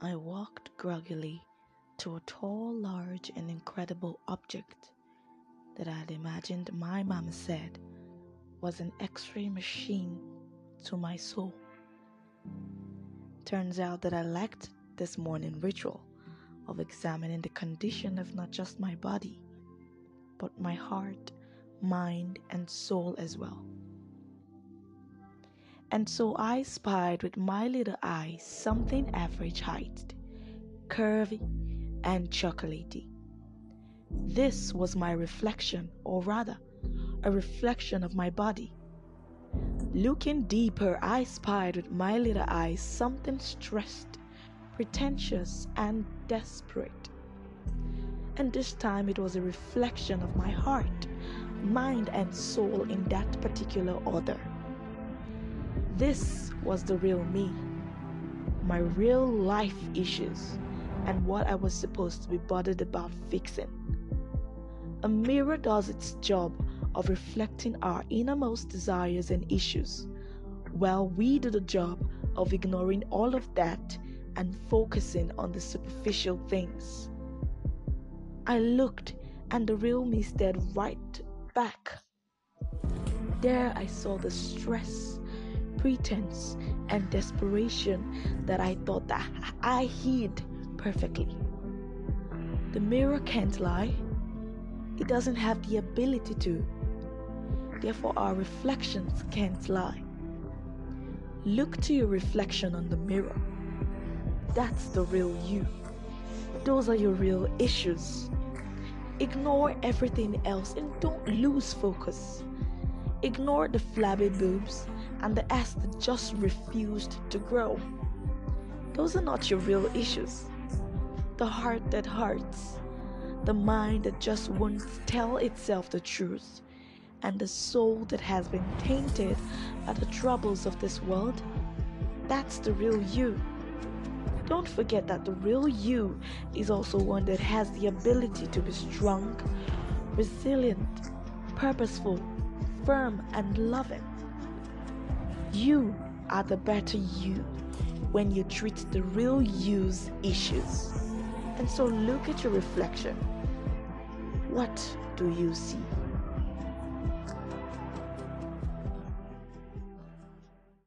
I walked groggily to a tall, large, and incredible object that I had imagined my mama said was an x ray machine to my soul. Turns out that I lacked this morning ritual of examining the condition of not just my body, but my heart, mind, and soul as well. And so I spied with my little eye something average height, curvy, and chocolatey. This was my reflection, or rather, a reflection of my body. Looking deeper, I spied with my little eyes something stressed, pretentious, and desperate. And this time it was a reflection of my heart, mind, and soul in that particular order. This was the real me, my real life issues, and what I was supposed to be bothered about fixing. A mirror does its job of reflecting our innermost desires and issues, while we do the job of ignoring all of that and focusing on the superficial things. I looked, and the real me stared right back. There I saw the stress, pretense, and desperation that I thought that I hid perfectly. The mirror can't lie. It doesn't have the ability to. Therefore, our reflections can't lie. Look to your reflection on the mirror. That's the real you. Those are your real issues. Ignore everything else and don't lose focus. Ignore the flabby boobs and the ass that just refused to grow. Those are not your real issues. The heart that hurts, the mind that just won't tell itself the truth, and the soul that has been tainted by the troubles of this world, that's the real you. Don't forget that the real you is also one that has the ability to be strong, resilient, purposeful, firm, and loving. You are the better you when you treat the real you's issues. And so look at your reflection. What do you see?